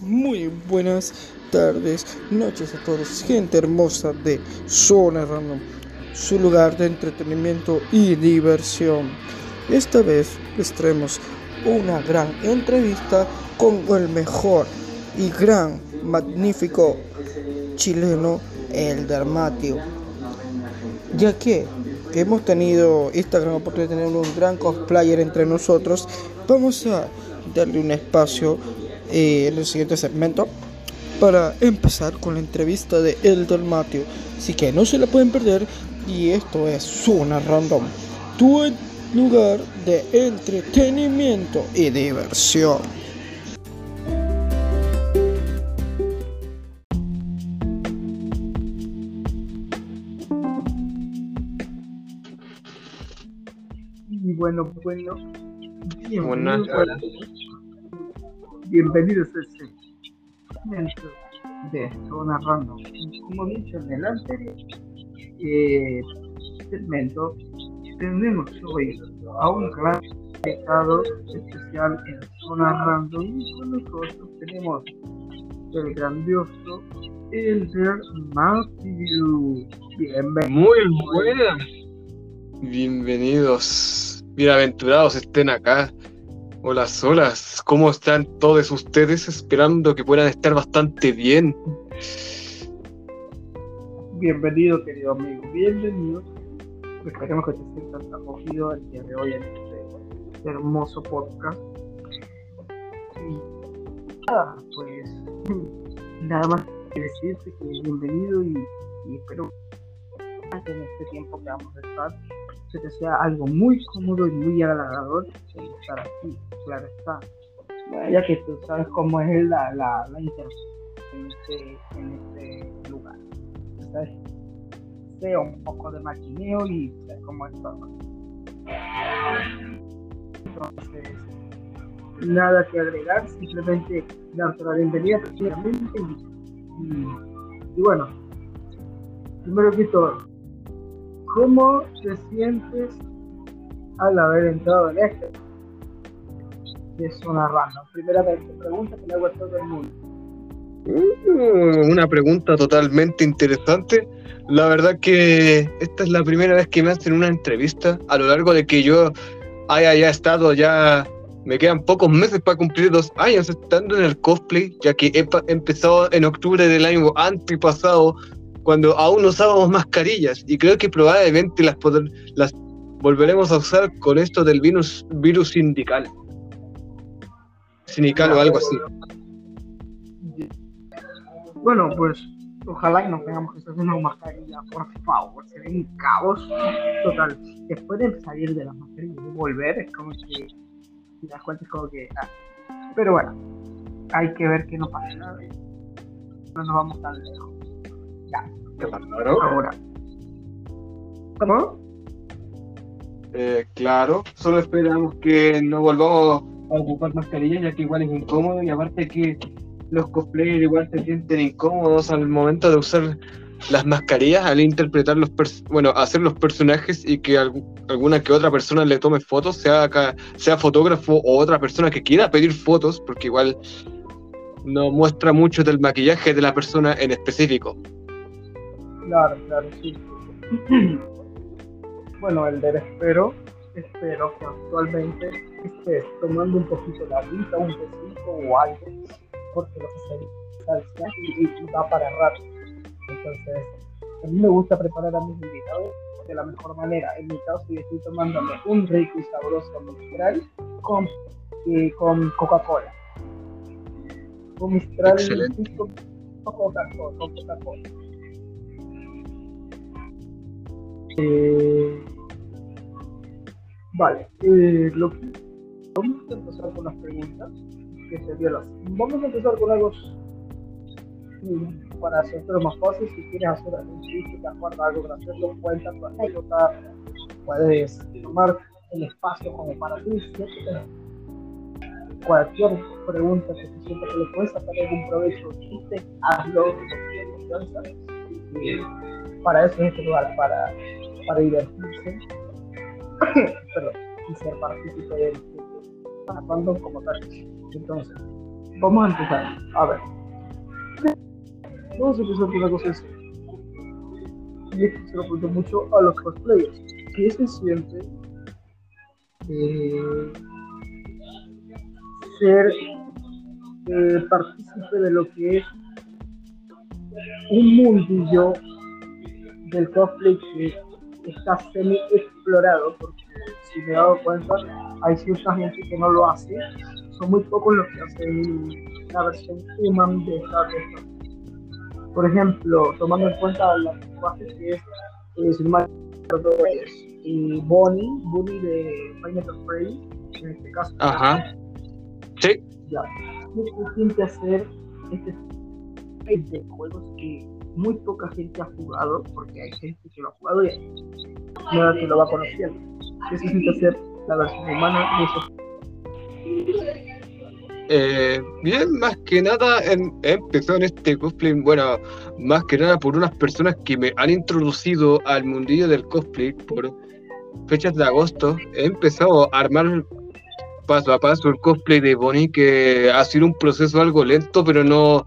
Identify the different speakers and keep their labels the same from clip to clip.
Speaker 1: Muy buenas tardes, noches a todos, gente hermosa de Zona Random, su lugar de entretenimiento y diversión. Esta vez les traemos una gran entrevista con el mejor y gran, magnífico chileno, el Dermatio. Ya que hemos tenido esta gran oportunidad de tener un gran cosplayer entre nosotros, vamos a darle un espacio eh, en el siguiente segmento para empezar con la entrevista de El Dalmatio. Así que no se la pueden perder y esto es Zona Random, tu lugar de entretenimiento y diversión. Y bueno, bueno,
Speaker 2: Buenas
Speaker 1: bienvenidos, bienvenidos a este segmento de Zona Random. Como dicho en el anterior eh, segmento, tenemos hoy a un gran invitado especial en Zona Random y con nosotros tenemos el grandioso Elder Matthew. Bienvenido.
Speaker 2: Muy buenas. Bienvenidos. Bienaventurados estén acá. Hola, solas. ¿Cómo están todos ustedes? Esperando que puedan estar bastante bien.
Speaker 1: Bienvenido, querido amigo. Bienvenido. Esperemos que te sientas acogido el día de hoy en este hermoso podcast. Y nada, pues nada más que decirte que bienvenido y, y espero que en este tiempo que vamos a estar se te sea algo muy cómodo y muy el estar aquí, claro está. Ya que tú sabes cómo es la, la, la interacción en este, en este lugar. ¿sabes? Sea un poco de maquineo y sabes cómo es todo. Entonces, nada que agregar, simplemente darte la bienvenida y, y bueno, primero que todo, ¿cómo te sientes al haber entrado en este? Es una random. Primera pregunta que le hago a todo el mundo.
Speaker 2: Uh, una pregunta totalmente interesante. La verdad que esta es la primera vez que me hacen una entrevista a lo largo de que yo haya ya estado ya me quedan pocos meses para cumplir dos años estando en el cosplay, ya que he empezado en octubre del año antepasado, cuando aún usábamos mascarillas, y creo que probablemente las, poder- las volveremos a usar con esto del virus, sindical. Sindical o algo así.
Speaker 1: Bueno, pues ojalá que no tengamos que hacer una mascarilla, por favor, sería un caos total. Después de salir de las mascarillas y volver, es como que, te das como que. ah. Pero bueno, hay que ver que no pasa. No nos vamos tan lejos. Ya, ahora. ¿Cómo?
Speaker 2: Eh, claro, solo esperamos que no volvamos a ocupar mascarillas, ya que igual es incómodo y aparte que los cosplayers igual se sienten incómodos al momento de usar las mascarillas, al interpretar los bueno, hacer los personajes y que algu- alguna que otra persona le tome fotos, sea, sea fotógrafo o otra persona que quiera pedir fotos, porque igual no muestra mucho del maquillaje de la persona en específico.
Speaker 1: Claro, claro, sí. bueno, el de espero, espero que actualmente estés tomando un poquito de agüita, un tecito o algo, porque lo que se salsa y, va para rato. Entonces, a mí me gusta preparar a mis invitados de la mejor manera. En mi caso, yo estoy tomándome un rico y sabroso mistral con, y con Coca-Cola. Un mistral con Coca-Cola. Eh, vale, eh, lo que- vamos a empezar con las preguntas, que sería las. Vamos a empezar con algo para hacerlo más fácil. Si quieres hacer algún chiste, te acuerdas algo gracioso, cuenta tu anécdota, puedes tomar el espacio como para ti. Cualquier pregunta que te sienta que le puedes sacar algún provecho chiste, hazlo para eso es este lugar, para para divertirse perdón, y ser partícipe del random como tal. Entonces, vamos a empezar. A ver. Vamos a empezar por una cosa. Y esto se lo pregunto mucho a los cosplayers. ¿Qué se siente eh, ser eh, partícipe de lo que es un mundillo del cosplay que está semi explorado porque si me he dado cuenta hay cierta gente que no lo hace. Son muy pocos los que hacen la versión human de esta por ejemplo tomando en cuenta la lenguaje que es eh, y Bonnie Bonnie de Final Fantasy en este caso.
Speaker 2: Ajá. Sí.
Speaker 1: Ya. ¿qué se siente hacer este de juegos que muy poca gente ha jugado, porque hay gente que lo ha jugado y nada que lo va conociendo. ¿Qué se siente hacer la versión humana de
Speaker 2: eh, bien, más que nada he empezado en este cosplay, bueno, más que nada por unas personas que me han introducido al mundillo del cosplay por fechas de agosto. He empezado a armar paso a paso el cosplay de Bonnie, que ha sido un proceso algo lento, pero no,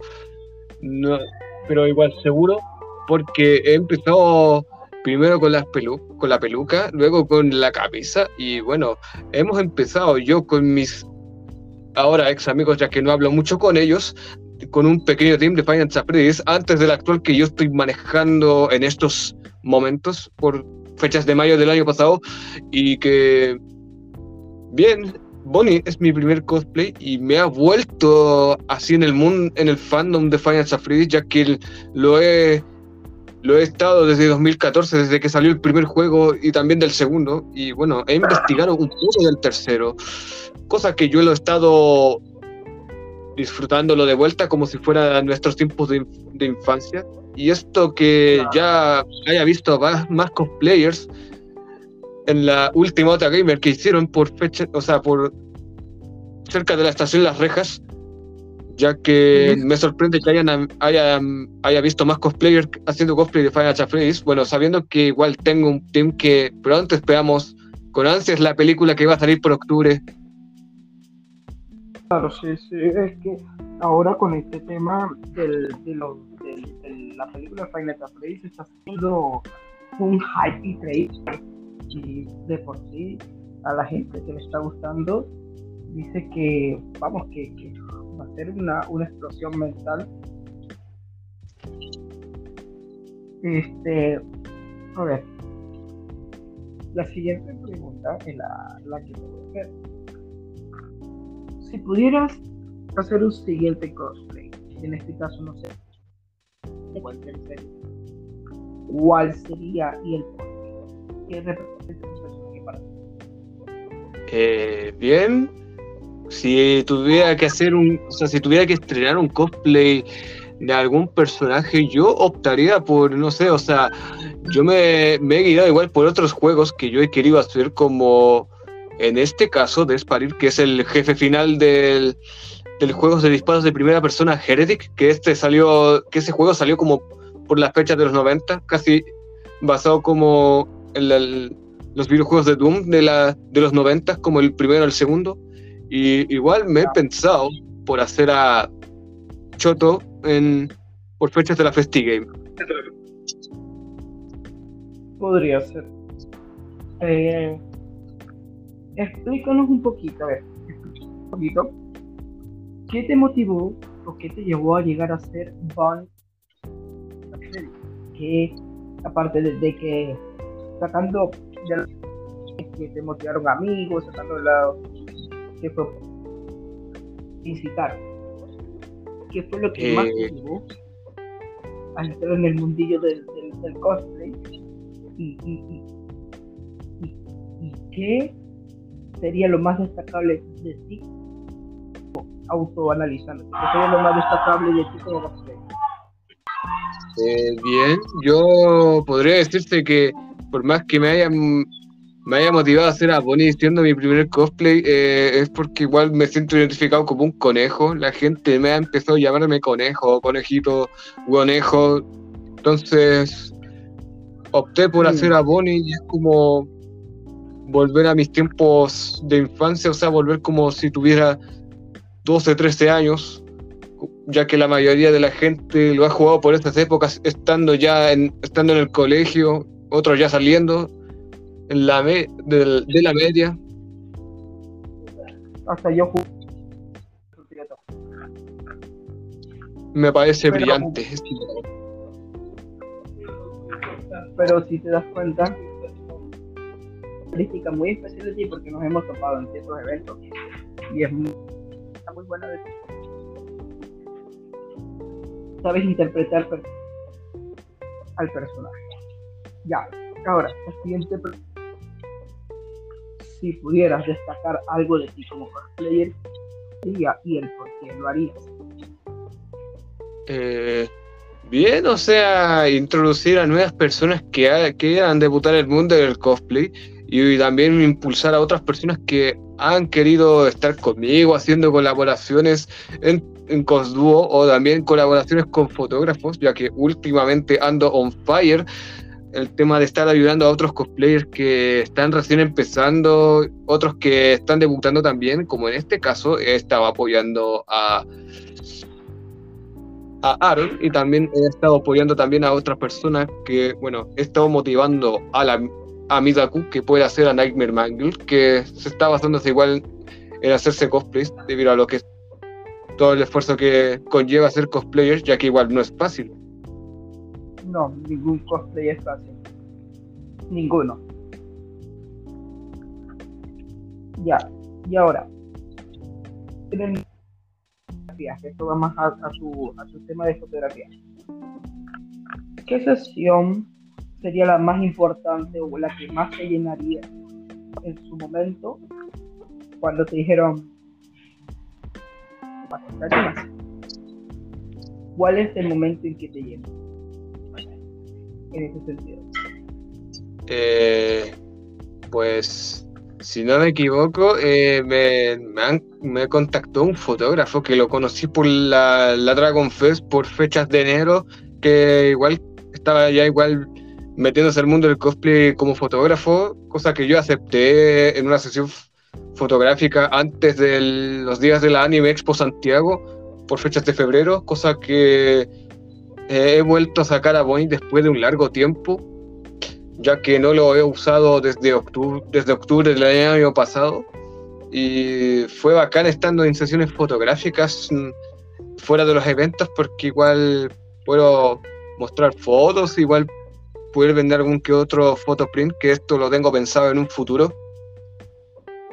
Speaker 2: no pero igual seguro, porque he empezado primero con, las pelu con la peluca, luego con la camisa, y bueno, hemos empezado. Yo con mis ahora ex amigos, ya que no hablo mucho con ellos, con un pequeño team de Finance Apprentice, antes del actual que yo estoy manejando en estos momentos, por fechas de mayo del año pasado, y que, bien, Bonnie es mi primer cosplay y me ha vuelto así en el mundo, en el fandom de Final Fantasy, ya que lo he, lo he estado desde 2014, desde que salió el primer juego y también del segundo. Y bueno, he investigado un poco del tercero, cosa que yo lo he estado disfrutándolo de vuelta como si fuera nuestros tiempos de, infancia. Y esto que ya haya visto más, más cosplayers en la última otra gamer que hicieron por fecha, o sea, por cerca de la estación Las Rejas, ya que me sorprende que hayan, haya, haya visto más cosplayers haciendo cosplay de Final Fantasy. Bueno, sabiendo que igual tengo un team que pronto esperamos con ansias la película que va a salir por octubre.
Speaker 1: Claro, sí, sí, es que ahora con este tema del, de, la película de Final Fantasy está haciendo un hype increíble y de por sí a la gente que le está gustando dice que vamos que, va a ser una, una, explosión mental. Este a ver la siguiente pregunta es la, la que te voy a hacer. Si pudieras hacer un siguiente cosplay en este caso no sé cualquier serie cuál sería y el por
Speaker 2: eh, bien, si tuviera que hacer un, o sea, si tuviera que estrenar un cosplay de algún personaje, yo optaría por, no sé, o sea, yo me, me he guiado igual por otros juegos que yo he querido hacer, como en este caso de Sparir, que es el jefe final del, del juego de disparos de primera persona Heretic, que este salió, que ese juego salió como por las fechas de los 90, casi basado como en el, los videojuegos de Doom de, la, de los 90, como el primero el segundo. Y igual me he pensado por hacer a Choto en, por fechas de la FestiGame.
Speaker 1: Podría ser. Eh, explícanos un poquito, a ver, un poquito. ¿Qué te motivó o qué te llevó a llegar a ser Bond? Que aparte de que sacando ya que te motivaron amigos, sacando el lado que fue incitar. ¿Qué fue lo que más te eh, llevó a entrar en el mundillo del, del, cosplay? Y, y, y, y, qué sería lo más destacable de ti autoanalizando? ¿Qué sería lo más destacable de ti como cosplay?
Speaker 2: Eh, bien, yo podría decirte que por más que me hayan me haya motivado a hacer a Bonnie siendo mi primer cosplay, eh, es porque igual me siento identificado como un conejo. La gente me ha empezado a llamarme conejo, conejito, conejo. Entonces opté por mm. hacer a Bonnie y es como volver a mis tiempos de infancia, o sea, volver como si tuviera 12, 13 años ya que la mayoría de la gente lo ha jugado por estas épocas, estando ya en, estando en el colegio, otros ya saliendo en la de, de, la media.
Speaker 1: Hasta yo.
Speaker 2: Me parece brillante.
Speaker 1: Pero si te das cuenta, característica muy especial de ti porque nos hemos topado en ciertos eventos y es muy, muy buena de ti. Sabes interpretar al personaje. Ya, ahora, la siguiente si pudieras destacar algo de ti como cosplayer, y el por qué lo harías.
Speaker 2: Eh, bien, o sea, introducir a nuevas personas que quieran debutar el mundo del cosplay y también impulsar a otras personas que han querido estar conmigo haciendo colaboraciones en, en Cosduo o también colaboraciones con fotógrafos, ya que últimamente ando on fire el tema de estar ayudando a otros cosplayers que están recién empezando, otros que están debutando también, como en este caso estaba apoyando a a Aaron y también he estado apoyando también a otras personas que, bueno, he estado motivando a la a Midaku que puede hacer a Nightmare Mangle, que se está basándose igual en hacerse cosplays debido a lo que todo el esfuerzo que conlleva ser cosplayer, ya que igual no es fácil.
Speaker 1: No, ningún cosplay es fácil. Ninguno. Ya, y ahora. Esto va más a, su, a su tema de fotografía. ¿Qué sesión sería la más importante o la que más te llenaría en su momento cuando te dijeron ¿Cuál es el momento en que te llena? En ese sentido.
Speaker 2: Eh, pues, si no me equivoco, eh, me, me, contactó un fotógrafo que lo conocí por la, la Dragon Fest por fechas de enero, que igual estaba ya igual metiéndose al mundo del cosplay como fotógrafo, cosa que yo acepté en una sesión fotográfica antes de los días de la Anime Expo Santiago, por fechas de febrero, cosa que he vuelto a sacar a Boeing después de un largo tiempo, ya que no lo he usado desde octubre, desde octubre del año pasado. Y fue bacán estando en sesiones fotográficas mm, fuera de los eventos, porque igual puedo mostrar fotos, igual poder vender algún que otro fotoprint, que esto lo tengo pensado en un futuro.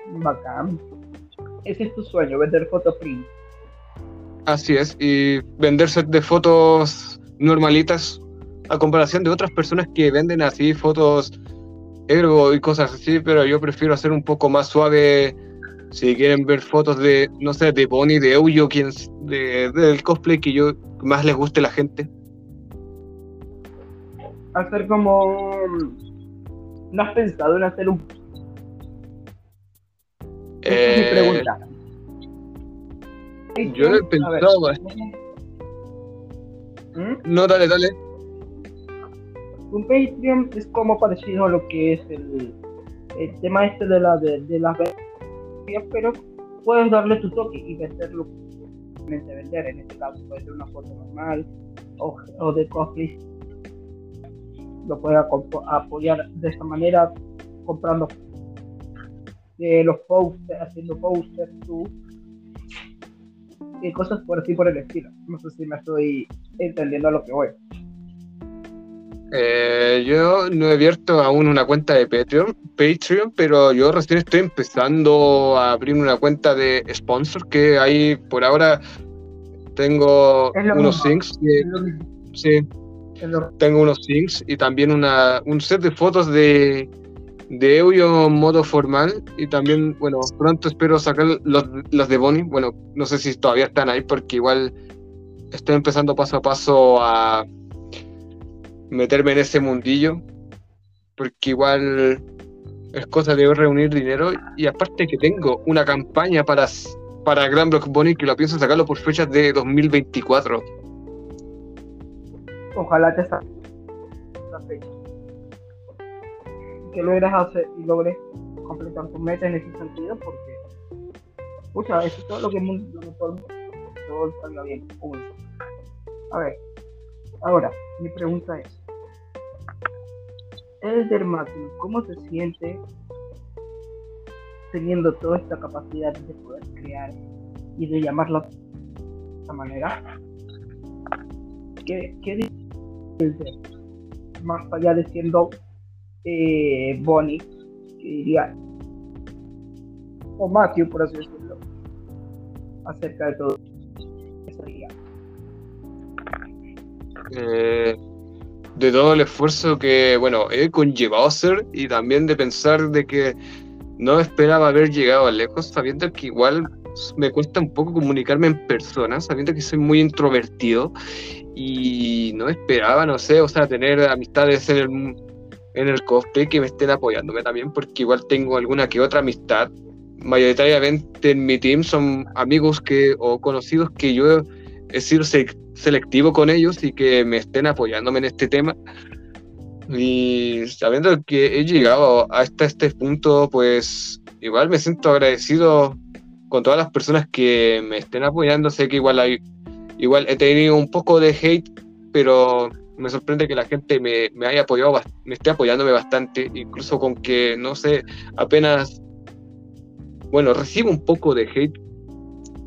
Speaker 1: Bacán. Ese es tu sueño, vender fotoprint.
Speaker 2: Así es, y venderse de fotos normalitas a comparación de otras personas que venden así fotos ergo y cosas así, pero yo prefiero hacer un poco más suave si quieren ver fotos de, no sé, de Bonnie, de Euyo, quien, de, del cosplay que yo más les guste a la gente
Speaker 1: hacer como. ¿No has pensado en hacer un.?
Speaker 2: Esa es mi pregunta. Yo he pensado. ¿Mm? No, dale, dale.
Speaker 1: Un Patreon es como parecido a lo que es el, el tema este de, la, de, de las pero puedes darle tu toque y venderlo vender en este caso puede ser una foto normal o, o de cosplay lo pueda apoyar de esta manera comprando eh, los posters, haciendo posters tú y cosas por así por el estilo. No sé si me estoy entendiendo a lo que voy.
Speaker 2: Eh, yo no he abierto aún una cuenta de Patreon, Patreon, pero yo recién estoy empezando a abrir una cuenta de sponsor que ahí por ahora tengo unos things. sí, tengo unos things y también una, un set de fotos de, de Euyo modo formal y también, bueno, pronto espero sacar los, los de Bonnie. Bueno, no sé si todavía están ahí porque igual estoy empezando paso a paso a meterme en ese mundillo porque igual es cosa de reunir dinero y aparte que tengo una campaña para, para Grand Block Bonnie que lo pienso sacarlo por fechas de 2024
Speaker 1: ojalá te salga la. Que logres hacer y logres completar tu meta en ese sentido, porque, pucha, eso es todo lo que, lo todo salga bien. A ver, ahora, mi pregunta es, el dermático, ¿cómo se siente teniendo toda esta capacidad de poder crear y de llamarlo de esta manera? ¿Qué, qué más allá de siendo eh, Bonnie, que diría, o Matthew, por así decirlo, acerca de todo eso
Speaker 2: eh, de todo el esfuerzo que, bueno, he conllevado a hacer y también de pensar de que no esperaba haber llegado lejos, sabiendo que igual me cuesta un poco comunicarme en persona, sabiendo que soy muy introvertido y no esperaba, no sé, o sea, tener amistades en el, en el cosplay que me estén apoyándome también, porque igual tengo alguna que otra amistad. Mayoritariamente en mi team son amigos que o conocidos que yo he sido selectivo con ellos y que me estén apoyándome en este tema. Y sabiendo que he llegado hasta este punto, pues igual me siento agradecido con todas las personas que me estén apoyando. Sé que igual hay Igual he tenido un poco de hate, pero me sorprende que la gente me, haya apoyado, me esté apoyándome bastante, incluso con que, no sé, apenas, bueno, recibo un poco de hate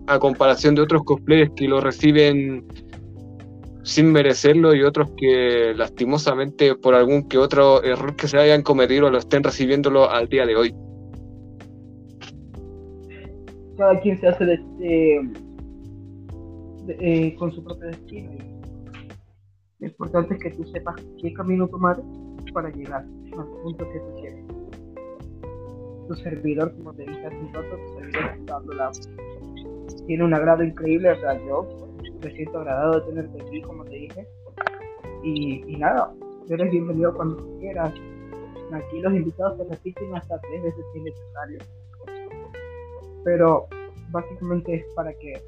Speaker 2: a comparación de otros cosplayers que lo reciben sin merecerlo y otros que lastimosamente por algún que otro error que se hayan cometido lo estén recibiéndolo al día de hoy.
Speaker 1: Cada quien se hace de, este eh, con su propio destino. Lo importante es que tú sepas qué camino tomar para llegar al punto que tú quieres. Tu servidor, como te dije hace un rato, tu servidor tiene un agrado increíble. O sea, yo me siento agradado de tenerte aquí, como te dije. Y, y nada, eres bienvenido cuando quieras. Aquí los invitados te repiten hasta tres veces si es necesario. Pero básicamente es para que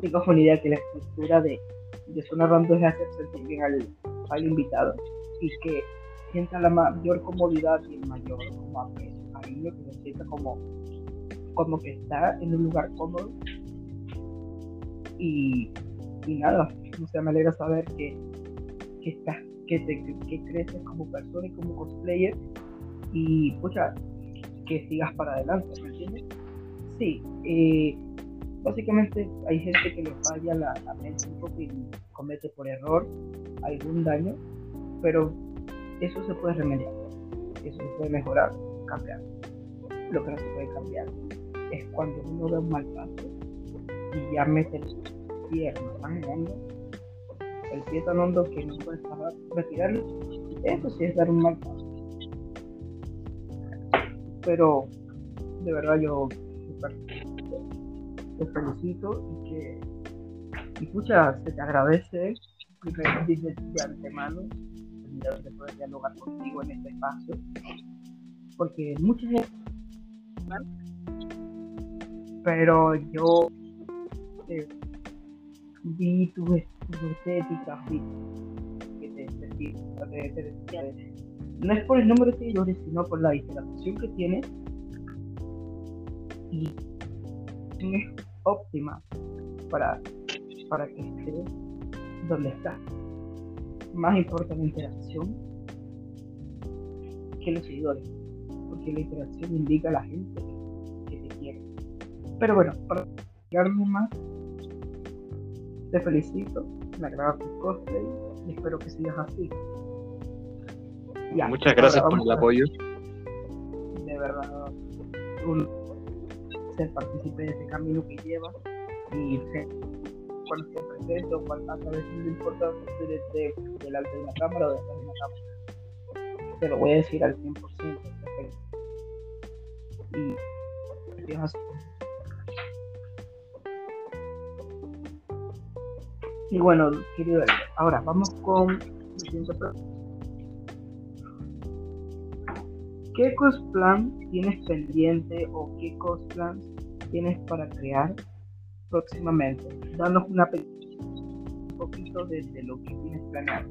Speaker 1: tengo una idea que la estructura de, de Zona Random es hacer sentir bien al, al, invitado y que sienta la mayor comodidad y el mayor aprecio, cariño, que se sienta como, como que está en un lugar cómodo. Y, y nada, o sea, me alegra saber que, que, estás, que, te, que creces como persona y como cosplayer y, pucha, que sigas para adelante, ¿me entiendes? Sí, eh, Básicamente hay gente que le falla la, mente un poco y comete por error algún daño, pero eso se puede remediar, eso se puede mejorar, cambiar. Lo que no se puede cambiar es cuando uno da un mal paso y ya mete el pie tan hondo, el pie tan hondo que no puede retirarlo, eso sí es dar un mal paso. Pero de verdad yo te felicito y que, y se te agradece desde de antemano de poder dialogar contigo en este espacio, porque mucha gente, pero yo eh, vi tu, tu estética, vi que te, te, no es por el número de seguidores, sino por la interacción que tienes y es óptima para, para que estés donde estás. Más importa la interacción que los seguidores, porque la interacción indica a la gente que te quiere. Pero bueno, para llegarme más, te felicito, me agrada tu cosplay y espero que sigas así.
Speaker 2: Muchas gracias por el apoyo.
Speaker 1: De verdad, un ser partícipe de ese camino que lleva y ser cuando se o cuando a través no importa de, delante de una cámara o detrás de una cámara. Te lo voy a decir al 100%. Y. Y bueno, querido, ahora vamos con la siguiente. ¿Qué cosplan tienes pendiente o qué cosplan tienes para crear próximamente? Danos una un poquito de, lo que tienes planeado.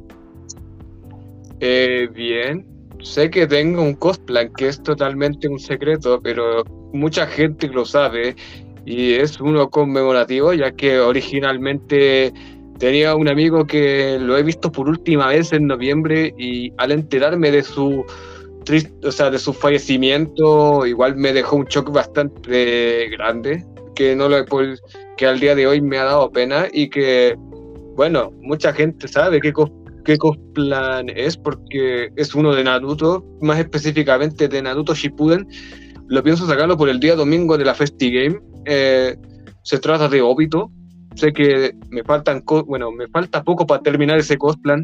Speaker 2: Eh, bien, sé que tengo un cosplay que es totalmente un secreto, pero mucha gente lo sabe y es uno conmemorativo, ya que originalmente tenía un amigo que lo he visto por última vez en noviembre y al enterarme de su triste, o sea, de su fallecimiento, igual me dejó un shock bastante grande, que no lo que al día de hoy me ha dado pena y que bueno, mucha gente sabe qué, qué cosplan es porque es uno de Naruto, más específicamente de Naruto Shippuden. Lo pienso sacarlo por el día domingo de la Festi Game. Eh, se trata de Obito. Sé que me faltan, bueno, me falta poco para terminar ese cosplan,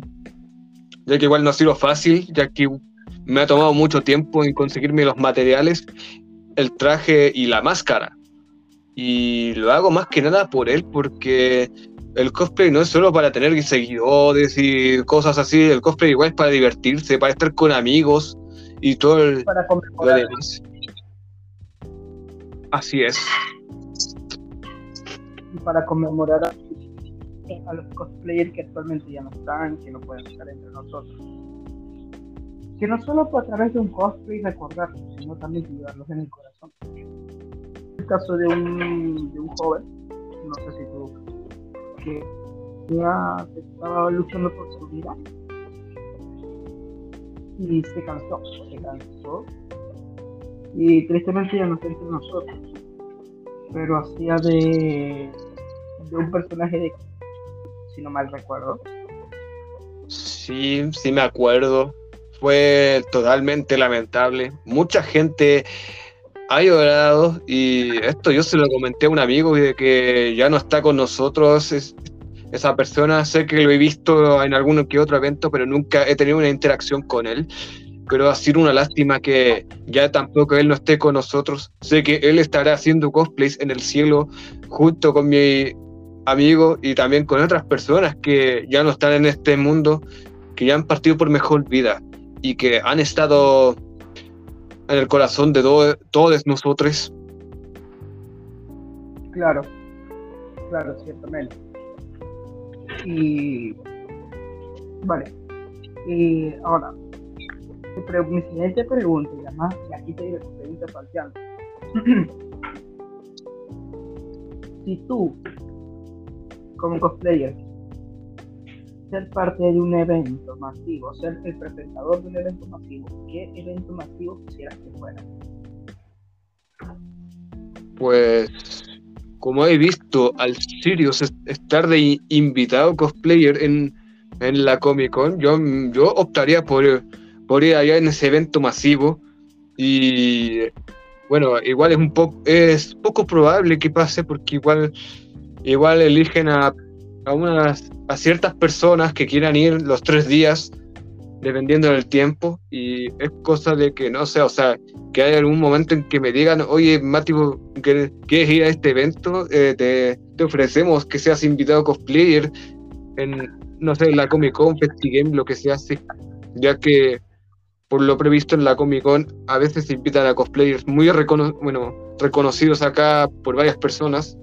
Speaker 2: ya que igual no ha sido fácil, ya que me ha tomado mucho tiempo en conseguirme los materiales, el traje y la máscara. Y lo hago más que nada por él, porque el cosplay no es solo para tener seguidores y cosas así, el cosplay igual es para divertirse, para estar con amigos y todo el...
Speaker 1: Para conmemorar.
Speaker 2: Así es.
Speaker 1: Y para conmemorar a, los cosplayers que actualmente ya no están, que no pueden estar entre nosotros. Que no solo a través de un cosplay recordarlos, sino también llevarlos en el corazón. El caso de un, de un joven, no sé si tú que ya estaba luchando por su vida y se cansó, se cansó y tristemente ya no está entre nosotros, pero hacía de, de un personaje de, si no mal recuerdo.
Speaker 2: Sí, sí me acuerdo. Fue totalmente lamentable. Mucha gente ha llorado y esto yo se lo comenté a un amigo de que ya no está con nosotros esa persona. Sé que lo he visto en algún que otro evento, pero nunca he tenido una interacción con él. Pero ha sido una lástima que ya tampoco él no esté con nosotros. Sé que él estará haciendo cosplays en el cielo junto con mi amigo y también con otras personas que ya no están en este mundo, que ya han partido por mejor vida y que han estado en el corazón de todos nosotros.
Speaker 1: Claro, claro, ciertamente. Y vale, y ahora, mi siguiente pregunta, y además, y aquí te tu pregunta falteando. si tú, como cosplayer, ser parte de un evento masivo, ser el presentador de un evento masivo, ¿qué evento masivo quisieras que fuera?
Speaker 2: Pues, como he visto al Sirius estar de invitado cosplayer en, en la Comic Con, yo, yo optaría por, por ir allá en ese evento masivo y bueno, igual es un poco es poco probable que pase porque igual igual eligen a a, unas, a ciertas personas que quieran ir los tres días, dependiendo del tiempo, y es cosa de que no sé, o sea, que hay algún momento en que me digan, oye, Mati, ¿quieres ir a este evento? Eh, te, te, ofrecemos que seas invitado cosplayer en, no sé, la Comic Con, FestiGame, lo que sea así, ya que por lo previsto en la Comic Con a veces se invitan a cosplayers muy bueno, reconocidos acá por varias personas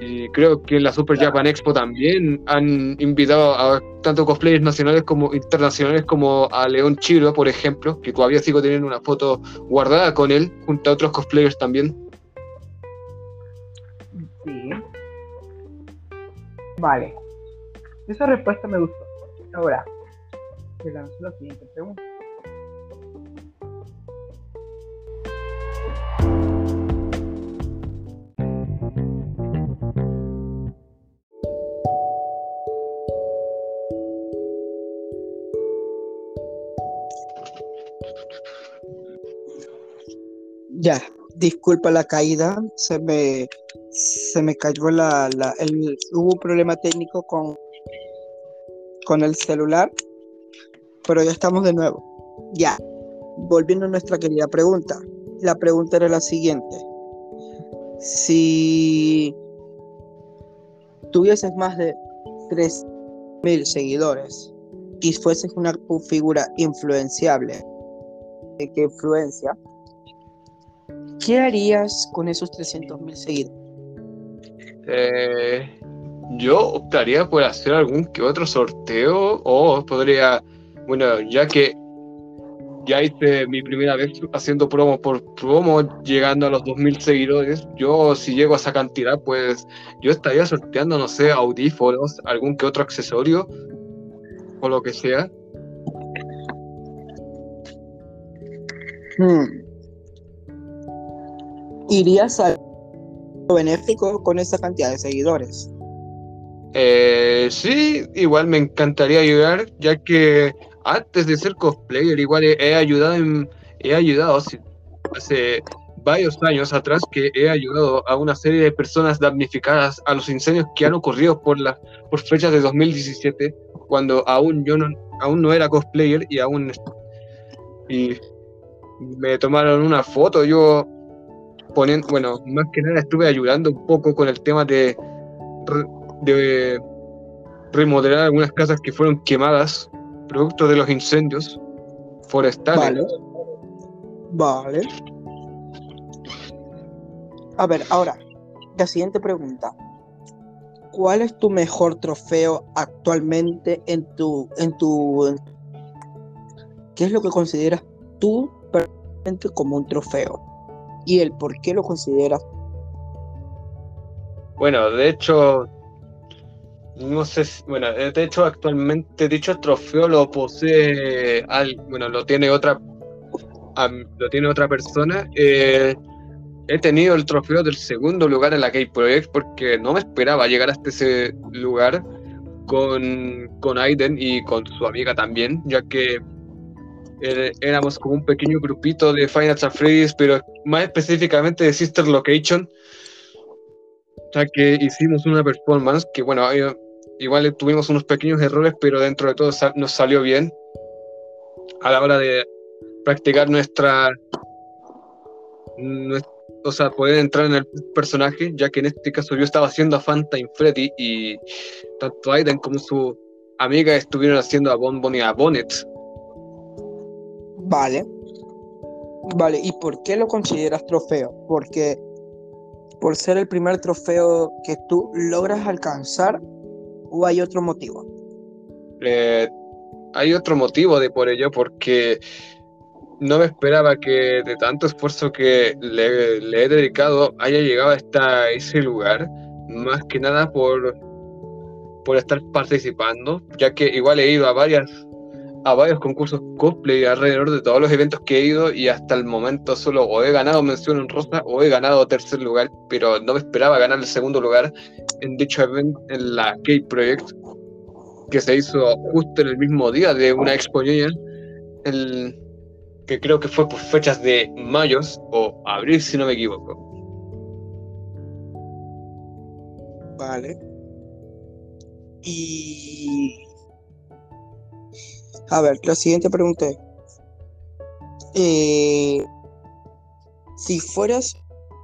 Speaker 2: y creo que en la Super Japan Expo también han invitado a tanto cosplayers nacionales como internacionales como a León Chiro, por ejemplo, que todavía sigo teniendo una foto guardada con él, junto a otros cosplayers también.
Speaker 1: Sí. Vale. Esa respuesta me gustó. Ahora, te lanzo la siguiente pregunta. Ya, disculpa la caída, se me, se me cayó la, la hubo un problema técnico con, con el celular, pero ya estamos de nuevo. Ya, volviendo a nuestra querida pregunta. La pregunta era la siguiente. Si tuvieses más de 3.000 seguidores y fueses una figura influenciable, ¿de qué influencia? ¿Qué harías con esos 300 mil seguidores?
Speaker 2: Eh, yo optaría por hacer algún que otro sorteo o podría, bueno, ya que ya hice mi primera vez haciendo promo por promo, llegando a los 2.000 seguidores. Yo, si llego a esa cantidad, pues yo estaría sorteando, no sé, audífonos, algún que otro accesorio o lo que sea.
Speaker 1: Hmm. ¿Irías al benéfico con esa cantidad de seguidores?
Speaker 2: Eh, sí, igual me encantaría ayudar, ya que antes de ser cosplayer, igual he, ayudado, en, he ayudado hace varios años atrás que he ayudado a una serie de personas damnificadas a los incendios que han ocurrido por las por fechas de 2017, cuando aún yo no, aún no era cosplayer y aún y me tomaron una foto, yo bueno, más que nada estuve ayudando un poco con el tema de, de remodelar algunas casas que fueron quemadas, producto de los incendios forestales.
Speaker 1: Vale. A ver, ahora, la siguiente pregunta. ¿Cuál es tu mejor trofeo actualmente en tu, en tu, qué es lo que consideras tú como un trofeo y el por qué lo consideras.
Speaker 2: Bueno, de hecho, no sé, bueno, de hecho actualmente dicho trofeo lo posee, al, bueno, lo tiene otra, lo tiene otra persona. Eh, he tenido el trofeo del segundo lugar en la Gay Project porque no me esperaba llegar hasta ese lugar con, con Aiden y con su amiga también, ya que éramos como un pequeño grupito de Final Fantasy pero más específicamente de Sister Location. ya que hicimos una performance que, bueno, igual tuvimos unos pequeños errores, pero dentro de todo nos salió bien a la hora de practicar nuestra, o sea, poder entrar en el personaje, ya que en este caso yo estaba haciendo a Fanta Freddy y tanto Aiden como su amiga estuvieron haciendo a Bonbon y a Bonnet.
Speaker 1: Vale. Vale, ¿y por qué lo consideras trofeo? Porque por ser el primer trofeo que tú logras alcanzar o hay otro motivo?
Speaker 2: Eh, hay otro motivo de por ello, porque no me esperaba que de tanto esfuerzo que le, he dedicado haya llegado hasta ese lugar, más que nada por, por estar participando, ya que igual he ido a varias a varios concursos cosplay alrededor de todos los eventos que he ido y hasta el momento solo o he ganado mención en rosa o he ganado tercer lugar, pero no me esperaba ganar el segundo lugar en dicho evento en la Kate Project que se hizo justo en el mismo día de una expo el, que creo que fue por fechas de mayo o abril si no me equivoco.
Speaker 1: Vale. Y a ver, la siguiente pregunta es, eh, si fueras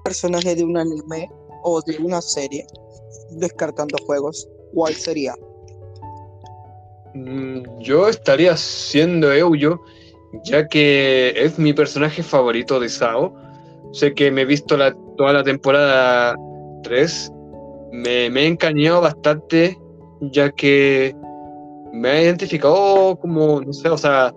Speaker 1: personaje de un anime o de una serie, descartando juegos, ¿cuál sería?
Speaker 2: Mm, yo estaría siendo Euyo, ya que es mi personaje favorito de Sao. Sé que me he visto toda la temporada 3. Me, he engañado bastante, ya que me ha identificado como, no sé, o sea,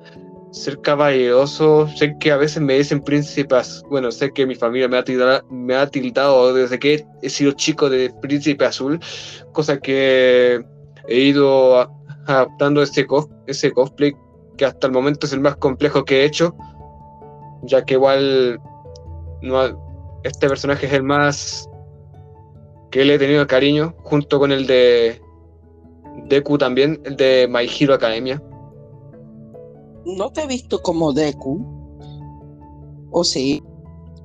Speaker 2: ser caballeroso. Sé que a veces me dicen príncipes, bueno, sé que mi familia me ha, tildado, me ha tildado desde que he sido chico de príncipe azul, cosa que he ido adaptando ese, ese cosplay que hasta el momento es el más complejo que he hecho, ya que igual no, este personaje es el más que le he tenido cariño, junto con el de Deku también, el de My Hero Academia.
Speaker 1: No te he visto como Deku. ¿O sí?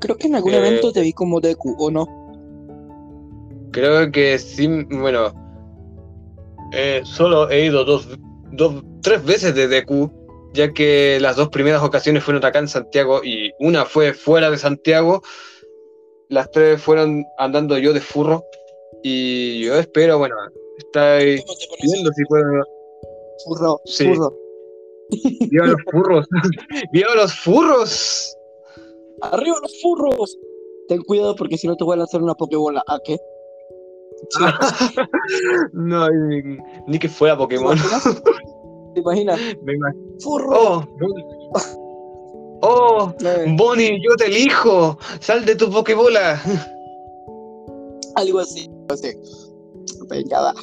Speaker 1: Creo que en algún eh, evento te vi como Deku, ¿o no?
Speaker 2: Creo que sí, bueno. Eh, solo he ido dos, dos, tres veces de Deku, ya que las dos primeras ocasiones fueron acá en Santiago y una fue fuera de Santiago. Las tres fueron andando yo de furro. Y yo espero, bueno, Estáis viendo si puedo.
Speaker 1: Furro, furro.
Speaker 2: ¡Viva los furros! ¡Viva los furros!
Speaker 1: ¡Arriba los furros! Ten cuidado porque si no te voy a lanzar una pokebola. ¿A qué?
Speaker 2: no, ni, que fuera Pokémon.
Speaker 1: ¿Te imaginas?
Speaker 2: Venga.
Speaker 1: ¡Furro!
Speaker 2: Oh, ¡Oh! Bonnie, yo te elijo. Sal de tu pokebola.
Speaker 1: Algo así. Así. Venga, va.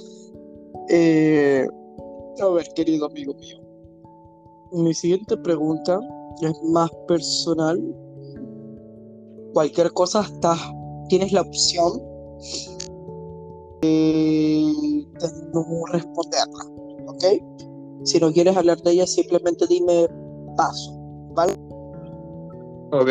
Speaker 1: Eh, a ver, querido amigo mío. Mi siguiente pregunta es más personal. Cualquier cosa, estás, tienes la opción de, de no responderla, ¿ok? Si no quieres hablar de ella, simplemente dime paso, ¿vale?
Speaker 2: Ok.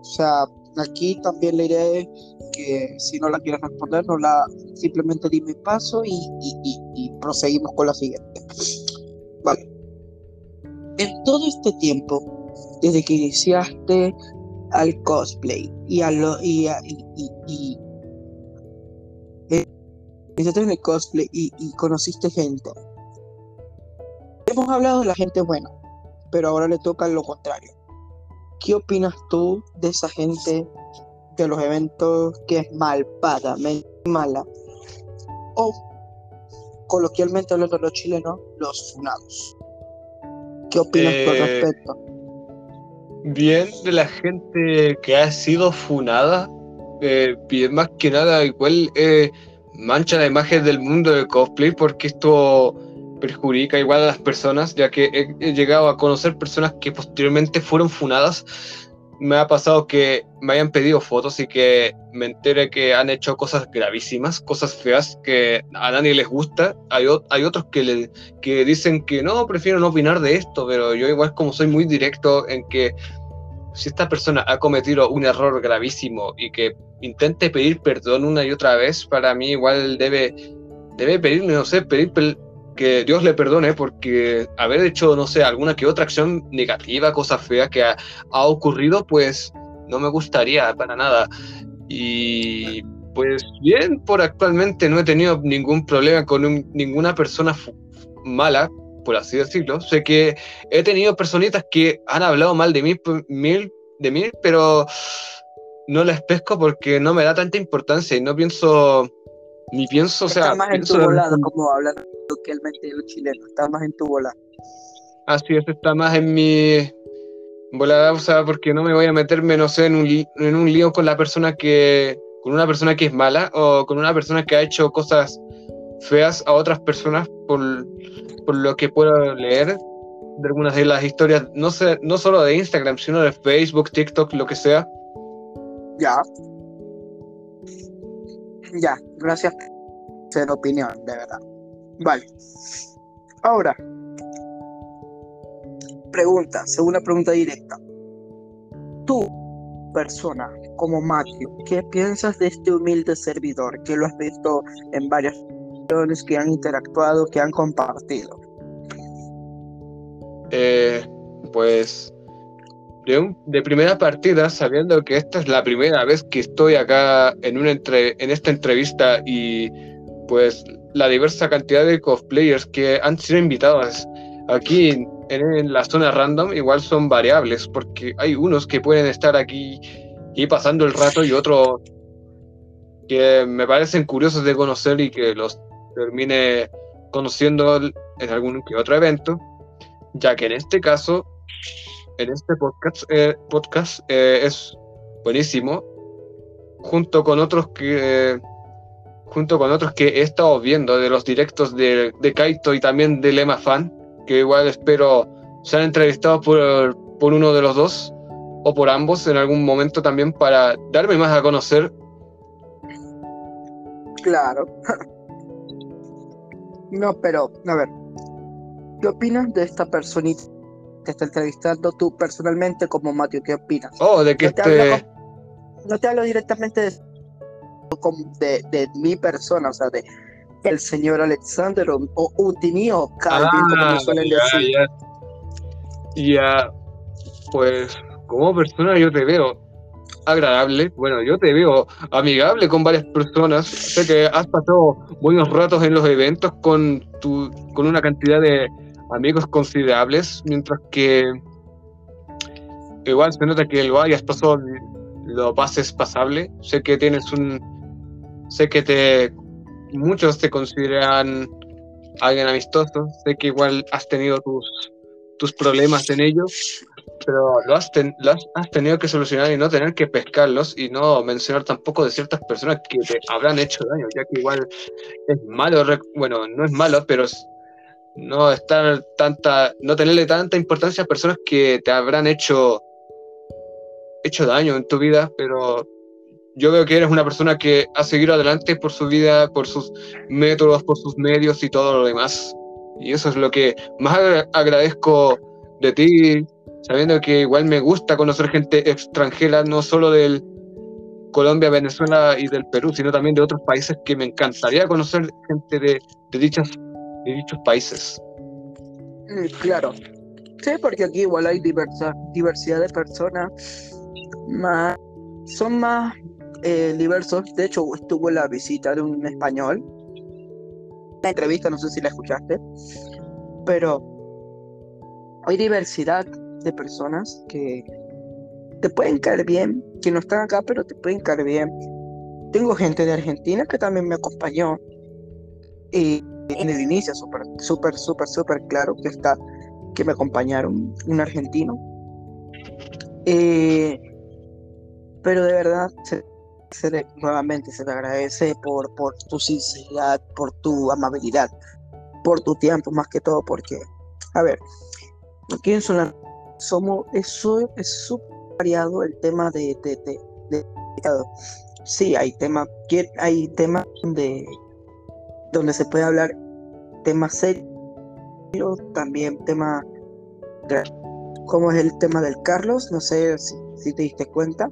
Speaker 1: O sea, aquí también la idea es que si no la quieres responder, no la simplemente dime paso y, y- y- y proseguimos con la siguiente. Vale. En todo este tiempo, desde que iniciaste al cosplay y a lo y, a- y, eh, en el cosplay y, y conociste gente. Hemos hablado de la gente buena, pero ahora le toca lo contrario. ¿Qué opinas tú de esa gente de los eventos que es malvadamente mala? O, coloquialmente hablando los chilenos, los funados. ¿Qué opinas
Speaker 2: Eh,
Speaker 1: respecto?
Speaker 2: Bien de la gente que ha sido funada. eh, bien más que nada, igual eh, mancha la imagen del mundo del cosplay porque esto perjudica igual a las personas, ya que he, he llegado a conocer personas que posteriormente fueron funadas. Me ha pasado que me hayan pedido fotos y que me entere que han hecho cosas gravísimas, cosas feas que a nadie les gusta. Hay, hay otros que, que dicen que no, prefiero no opinar de esto, pero yo igual como soy muy directo en que si esta persona ha cometido un error gravísimo y que intente pedir perdón una y otra vez, para mí igual debe, debe pedir, no sé, pedir que Dios le perdone porque haber hecho, no sé, alguna que otra acción negativa, cosa fea que ha, ocurrido, pues no me gustaría para nada. Y pues bien, por actualmente no he tenido ningún problema con un- ninguna persona mala, por así decirlo. Sé que he tenido personitas que han hablado mal de mí, mil, de mí, pero no les pesco porque no me da tanta importancia y no pienso, ni pienso, o sea,
Speaker 1: Estás más en tu
Speaker 2: en-
Speaker 1: volada, como hablan coloquialmente los chilenos. Estás más en tu volada.
Speaker 2: Así es, está más en mi volada, o sea, porque no me voy a meterme, no sé, en un, li- en un lío con la persona que, con una persona que es mala o con una persona que ha hecho cosas feas a otras personas por, por lo que puedo leer de algunas de las historias, no sé, no solo de Instagram, sino de Facebook, TikTok, lo que sea.
Speaker 1: Ya. Ya, gracias por ser opinión, de verdad. Vale. Ahora, pregunta, segunda pregunta directa. Tú, persona, como Matthew, ¿qué piensas de este humilde servidor que lo has visto en varias reuniones que han interactuado, que han compartido?
Speaker 2: Eh, pues de, un- de primera partida, sabiendo que esta es la primera vez que estoy acá en, una entre, en esta entrevista y pues la diversa cantidad de cosplayers que han sido invitados aquí en, en la zona random igual son variables porque hay unos que pueden estar aquí y pasando el rato y otros que me parecen curiosos de conocer y que los termine conociendo en algún que otro evento ya que en este caso, en este podcast, eh, podcast eh, es buenísimo, junto con otros que junto con otros que he estado viendo de los directos de, de Kaito y también de Lema Fan, que igual espero sean entrevistados por, por uno de los dos o por ambos en algún momento también para darme más a conocer.
Speaker 1: Claro. No, pero, a ver, ¿qué opinas de esta personita que está entrevistando tú personalmente como Matthew? ¿Qué opinas?
Speaker 2: Oh, de que
Speaker 1: No te hablo,
Speaker 2: este...
Speaker 1: com- no te hablo directamente de, de, de mi persona, o sea, de el señor Alexander o, o Utinio Calvin, como
Speaker 2: Ah,
Speaker 1: me suelen
Speaker 2: ya,
Speaker 1: decir.
Speaker 2: ya. Ya, pues como persona yo te veo agradable, bueno, yo te veo amigable con varias personas, sé que has pasado buenos ratos en los eventos con, tu, con una cantidad de amigos considerables, mientras que igual se nota que lo hayas pasado, lo pases pasable, sé que tienes un, sé que te, muchos te consideran alguien amistoso, sé que igual has tenido tus tus problemas en ello, pero lo has, has, tenido que solucionar y no tener que pescarlos y no mencionar tampoco de ciertas personas que te habrán hecho daño, ya que igual es malo, bueno, no es malo, pero no estar tanta, no tenerle tanta importancia a personas que te habrán hecho, hecho daño en tu vida, pero yo veo que eres una persona que ha seguido adelante por su vida, por sus métodos, por sus medios y todo lo demás. Y eso es lo que más agradezco de ti, sabiendo que igual me gusta conocer gente extranjera, no solo del Colombia, Venezuela y del Perú, sino también de otros países que me encantaría conocer gente de, de, dichas, de dichos países.
Speaker 1: Mm, claro, sí, porque aquí igual hay diversa, diversidad de personas, más, son más eh, diversos. De hecho, estuvo la visita de un español. La entrevista, no sé si la escuchaste, pero hay diversidad de personas que te pueden caer bien, que no están acá, pero te pueden caer bien. Tengo gente de Argentina que también me acompañó. Y en el inicio, súper, súper, súper, súper claro que está, que me acompañaron un argentino. Eh, pero de verdad, nuevamente se te agradece por, por tu sinceridad, por tu amabilidad, por tu tiempo, más que todo, porque, a ver, aquí en Solana somos, es súper variado el tema de, de, de, sí, hay temas, hay temas donde, donde se puede hablar temas serios, también temas como es el tema del Carlos, no sé si, si te diste cuenta.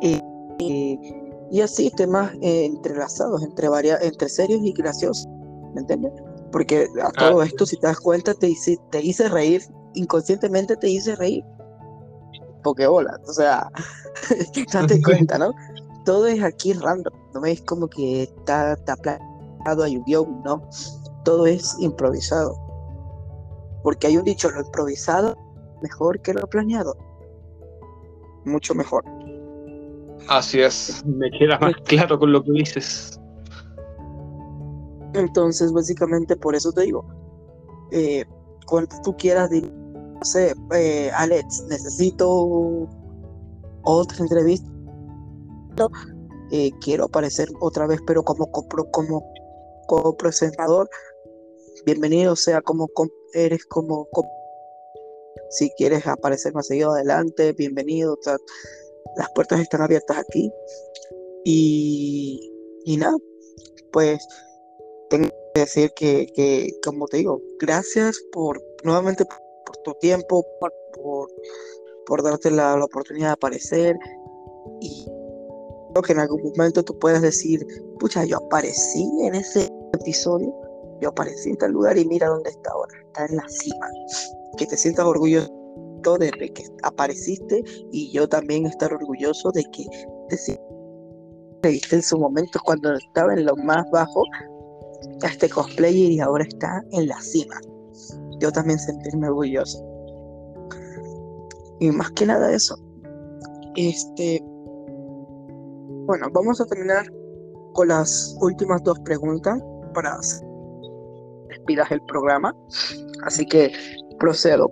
Speaker 1: Y y, así temas eh, entrelazados entre, varias, entre serios y graciosos, ¿me entiendes? Porque a todo esto, si te das cuenta, te hice, te hice reír, inconscientemente te hice reír. Porque hola, o sea, date cuenta, ¿no? Todo es aquí random, no es como que está, está hay un guion, no. Todo es improvisado. Porque hay un dicho, lo improvisado mejor que lo planeado. Mucho mejor.
Speaker 2: Así es, me queda más claro con lo que dices.
Speaker 1: Entonces, básicamente por eso te digo, eh, cuando tú quieras, no sé, eh, Alex, necesito otra entrevista, eh, quiero aparecer otra vez, pero como como, como presentador, bienvenido, sea como eres como, si quieres aparecer más seguido adelante, bienvenido, las puertas están abiertas aquí. Y, y nada, pues tengo que decir que, como te digo, gracias por nuevamente por, tu tiempo, por, por, darte la, oportunidad de aparecer. Y que en algún momento tú puedas decir, pucha, yo aparecí en ese episodio, yo aparecí en tal lugar y mira dónde está ahora, está en la cima. Que te sientas orgulloso de que apareciste y yo también estar orgulloso de que te viste en su momento cuando estaba en lo más bajo a este cosplayer y ahora está en la cima. Yo también sentirme orgulloso. Y más que nada eso. Este. Bueno, vamos a terminar con las últimas dos preguntas para despidas el programa. Así que procedo.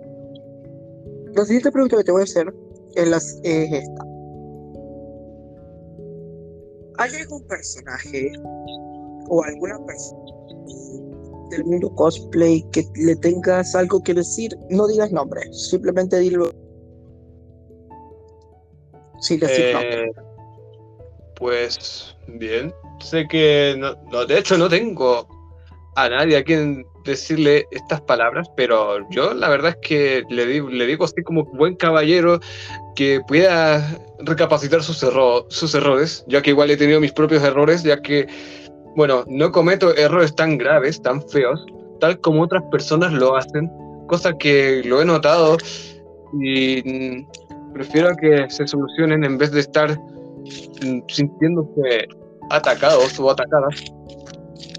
Speaker 1: La siguiente pregunta que te voy a hacer es, esta. ¿Hay algún personaje o alguna persona del mundo cosplay que le tengas algo que decir? No digas nombre, simplemente dilo.
Speaker 2: Sin decir eh, nombre. Pues bien, sé que no, de hecho no tengo a nadie a quien decirle estas palabras, pero yo la verdad es que le, digo, le digo así como buen caballero que pueda recapacitar sus, sus errores, ya que igual he tenido mis propios errores, ya que, bueno, no cometo errores tan graves, tan feos, tal como otras personas lo hacen, cosa que lo he notado y prefiero que se solucionen en vez de estar sintiéndose atacados o atacadas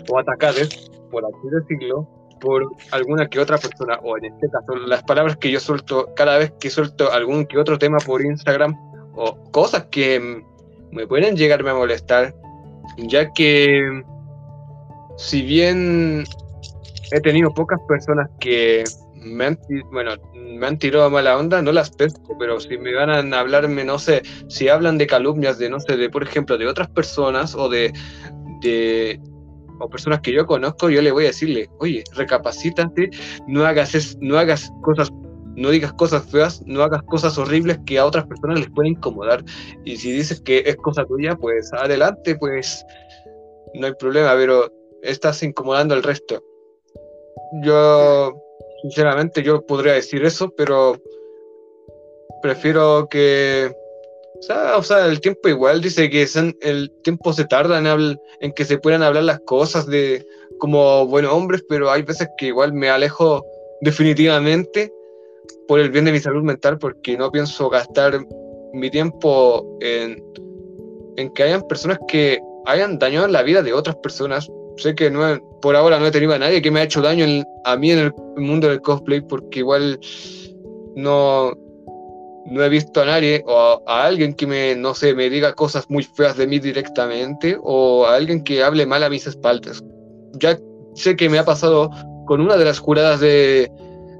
Speaker 2: o atacadas por así decirlo, por alguna que otra persona, o en este caso, las palabras que yo suelto cada vez que suelto algún que otro tema por Instagram, o cosas que me pueden llegarme a molestar, ya que si bien he tenido pocas personas que me han, bueno, me han tirado a mala onda, no las pesco, pero si me van a hablarme, no sé, si hablan de calumnias de, no sé, de, por ejemplo, de otras personas o de, de o personas que yo conozco, yo le voy a decirle, oye, recapacítate, no hagas, no hagas cosas, no digas cosas feas, no hagas cosas horribles que a otras personas les pueden incomodar. Y si dices que es cosa tuya, pues adelante, pues no hay problema, pero estás incomodando al resto. Yo, sinceramente, yo podría decir eso, pero prefiero que o sea, el tiempo igual dice que el tiempo se tarda en, en que se puedan hablar las cosas de como buenos hombres, pero hay veces que igual me alejo definitivamente por el bien de mi salud mental porque no pienso gastar mi tiempo en, en que hayan personas que hayan dañado la vida de otras personas. Sé que no por ahora no he tenido a nadie que me ha hecho daño a mí en el mundo del cosplay porque igual no, no he visto a nadie o a, alguien que me, no sé, me diga cosas muy feas de mí directamente o a alguien que hable mal a mis espaldas. Ya sé que me ha pasado con una de las juradas de,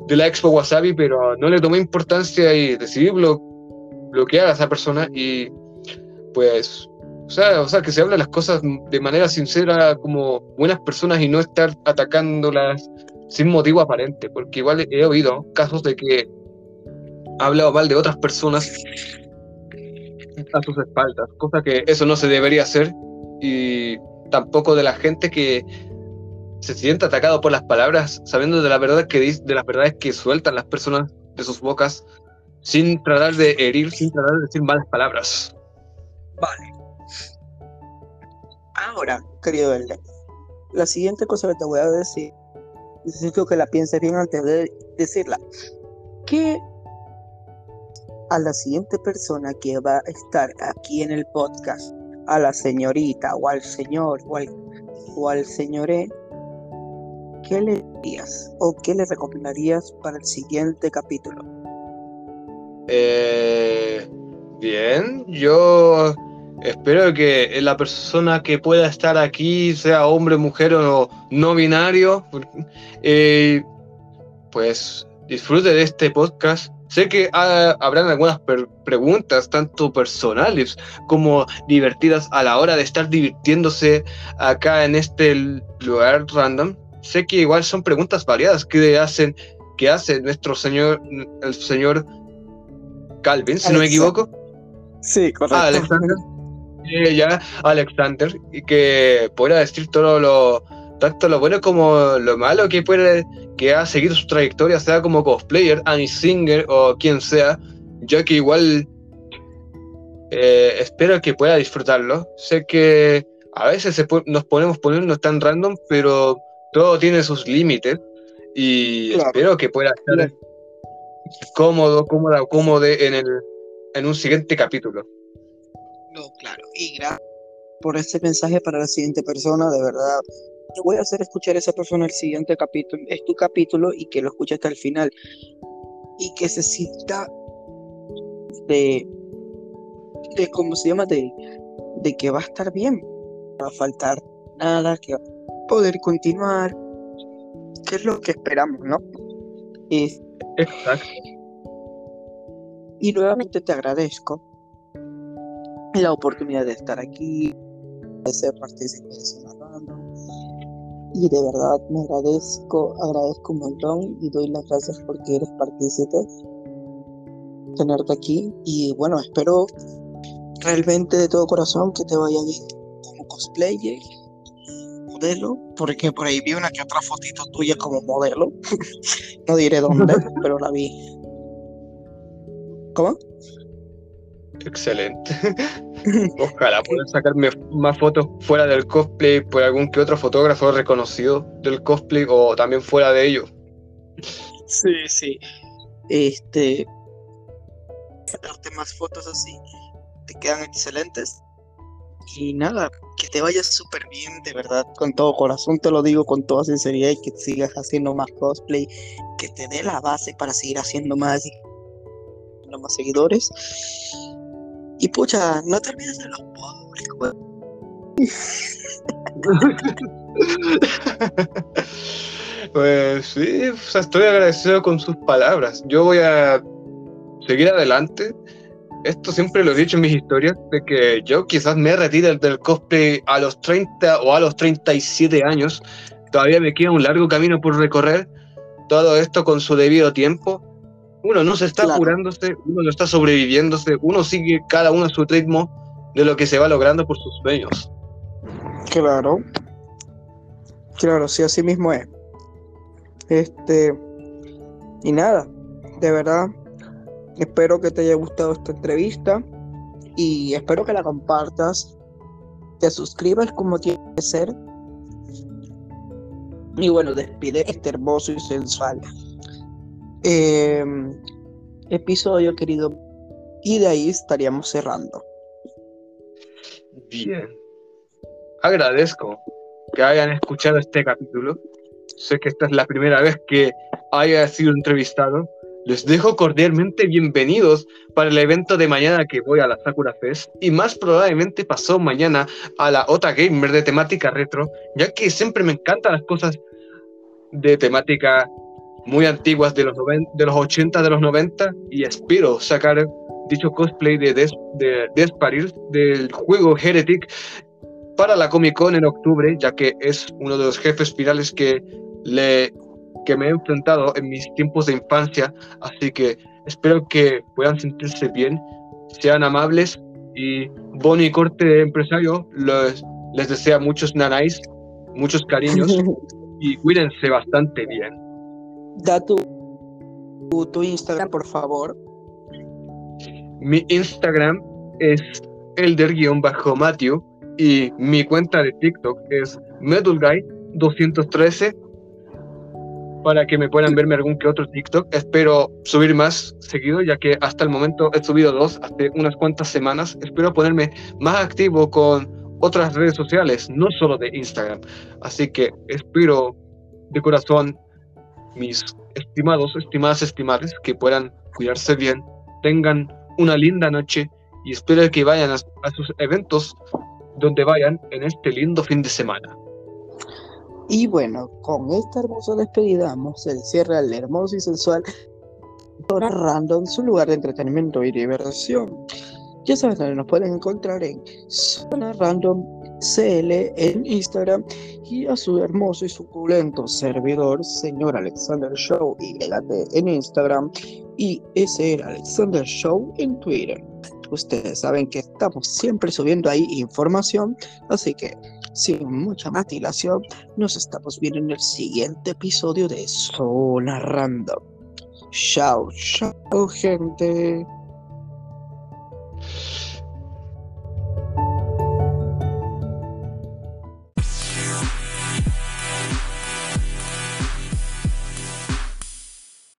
Speaker 2: de la Expo Wasabi, pero no le tomé importancia y decidí bloquear a esa persona y pues, o sea, o sea, que se hablen las cosas de manera sincera como buenas personas y no estar atacándolas sin motivo aparente, porque igual he oído casos de que ha hablado mal de otras personas a sus espaldas, cosa que eso no se debería hacer y tampoco de la gente que se siente atacado por las palabras, sabiendo de la verdad que de las verdades que sueltan las personas de sus bocas, sin tratar de herir, sin tratar de decir malas palabras.
Speaker 1: Vale. Ahora, querido Elder, la siguiente cosa que te voy a decir, necesito que la pienses bien antes de decirla. ¿Qué a la siguiente persona que va a estar aquí en el podcast, a la señorita o al señor o al, o señoré, ¿qué le dirías o qué le recomendarías para el siguiente capítulo?
Speaker 2: Eh, bien, yo espero que la persona que pueda estar aquí, sea hombre, mujer o no binario, eh, pues disfrute de este podcast Sé que habrán algunas preguntas, tanto personales como divertidas a la hora de estar divirtiéndose acá en este lugar random. Sé que igual son preguntas variadas que hacen, que hace nuestro señor, el señor Calvin, si no me equivoco.
Speaker 1: Sí, correcto. Ah,
Speaker 2: Alexander. Ya, Alexander, y que pueda decir todo lo, tanto lo bueno como lo malo que puede que ha seguido su trayectoria, sea como cosplayer, Annie Singer o quien sea, ya que igual eh, espero que pueda disfrutarlo. Sé que a veces nos ponemos ponernos tan random, pero todo tiene sus límites y espero que pueda estar cómodo, cómoda cómodo en, el, en un siguiente capítulo.
Speaker 1: No, claro, y gracias por ese mensaje para la siguiente persona, de verdad te voy a hacer escuchar a esa persona el siguiente capítulo, es tu capítulo y que lo escuche hasta el final. Y que se sienta de, de ¿cómo se llama? De, de que va a estar bien. No va a faltar nada, que va a poder continuar. Que es lo que esperamos, ¿no?
Speaker 2: Exacto.
Speaker 1: Y nuevamente te agradezco la oportunidad de estar aquí, de ser partícipe de y de verdad me agradezco, agradezco un montón y doy las gracias porque eres partícipe tenerte aquí y bueno, espero realmente de todo corazón que te vaya bien como cosplayer, modelo, porque por ahí vi una que otra fotito tuya como modelo, no diré dónde, pero la vi. ¿Cómo?
Speaker 2: Excelente. Ojalá pueda sacarme más fotos fuera del cosplay por algún que otro fotógrafo reconocido del cosplay o también fuera de ello.
Speaker 1: Sí, sí. Este. Sacarte más fotos así. Te quedan excelentes. Y nada, que te vayas súper bien, de verdad, con todo corazón te lo digo con toda sinceridad y que sigas haciendo más cosplay, que te dé la base para seguir haciendo más y más seguidores y pucha, no te olvides de los pobres,
Speaker 2: Pues sí, estoy agradecido con sus palabras. Yo voy a seguir adelante. Esto siempre lo he dicho en mis historias, de que yo quizás me retire del cosplay a los 30 o a los 37 años. Todavía me queda un largo camino por recorrer. Todo esto con su debido tiempo. Uno no se está curándose, uno no está sobreviviéndose, uno sigue cada uno a su ritmo de lo que se va logrando por sus sueños.
Speaker 1: Claro. Claro, sí, así mismo es. Este. Y nada, de verdad, espero que te haya gustado esta entrevista y espero que la compartas, te suscribas como tiene que ser. Y bueno, despide este hermoso y sensual em, episodio, querido. Y de ahí estaríamos cerrando.
Speaker 2: Bien. Agradezco que hayan escuchado este capítulo. Sé que esta es la primera vez que haya sido entrevistado. Les dejo cordialmente bienvenidos para el evento de mañana que voy a la Sakura Fest y más probablemente pasó mañana a la Ota Gamer de temática retro, ya que siempre me encantan las cosas de temática muy antiguas de los, de los 80, de los 90 y espero sacar dicho cosplay de, Des de Desparir del juego Heretic para la Comic Con en octubre, ya que es uno de los jefes finales que, le, que me he enfrentado en mis tiempos de infancia, así que espero que puedan sentirse bien, sean amables y Bonnie Corte Empresario les, les desea muchos nanais, muchos cariños y cuídense bastante bien.
Speaker 1: Da tu, tu, Instagram, por favor.
Speaker 2: Mi Instagram es elder-matthew y mi cuenta de TikTok es medulguy213 para que me puedan verme algún que otro TikTok. Espero subir más seguido, ya que hasta el momento he subido dos hace unas cuantas semanas. Espero ponerme más activo con otras redes sociales, no solo de Instagram. Así que espero de corazón, mis estimados, estimadas, estimadas, que puedan cuidarse bien, tengan una linda noche y espero que vayan a sus eventos donde vayan en este lindo fin de semana.
Speaker 1: Y bueno, con esta hermosa despedida cierra el hermoso y sensual Zona Random, su lugar de entretenimiento y diversión. Ya saben dónde nos pueden encontrar en Zona Random CL en Instagram y a su hermoso y suculento servidor, señor Alexander Show y en Instagram y era Alexander Show en Twitter. Ustedes saben que estamos siempre subiendo ahí información, así que sin mucha más dilación, nos estamos viendo en el siguiente episodio de Zona Random. Chao, chao, gente.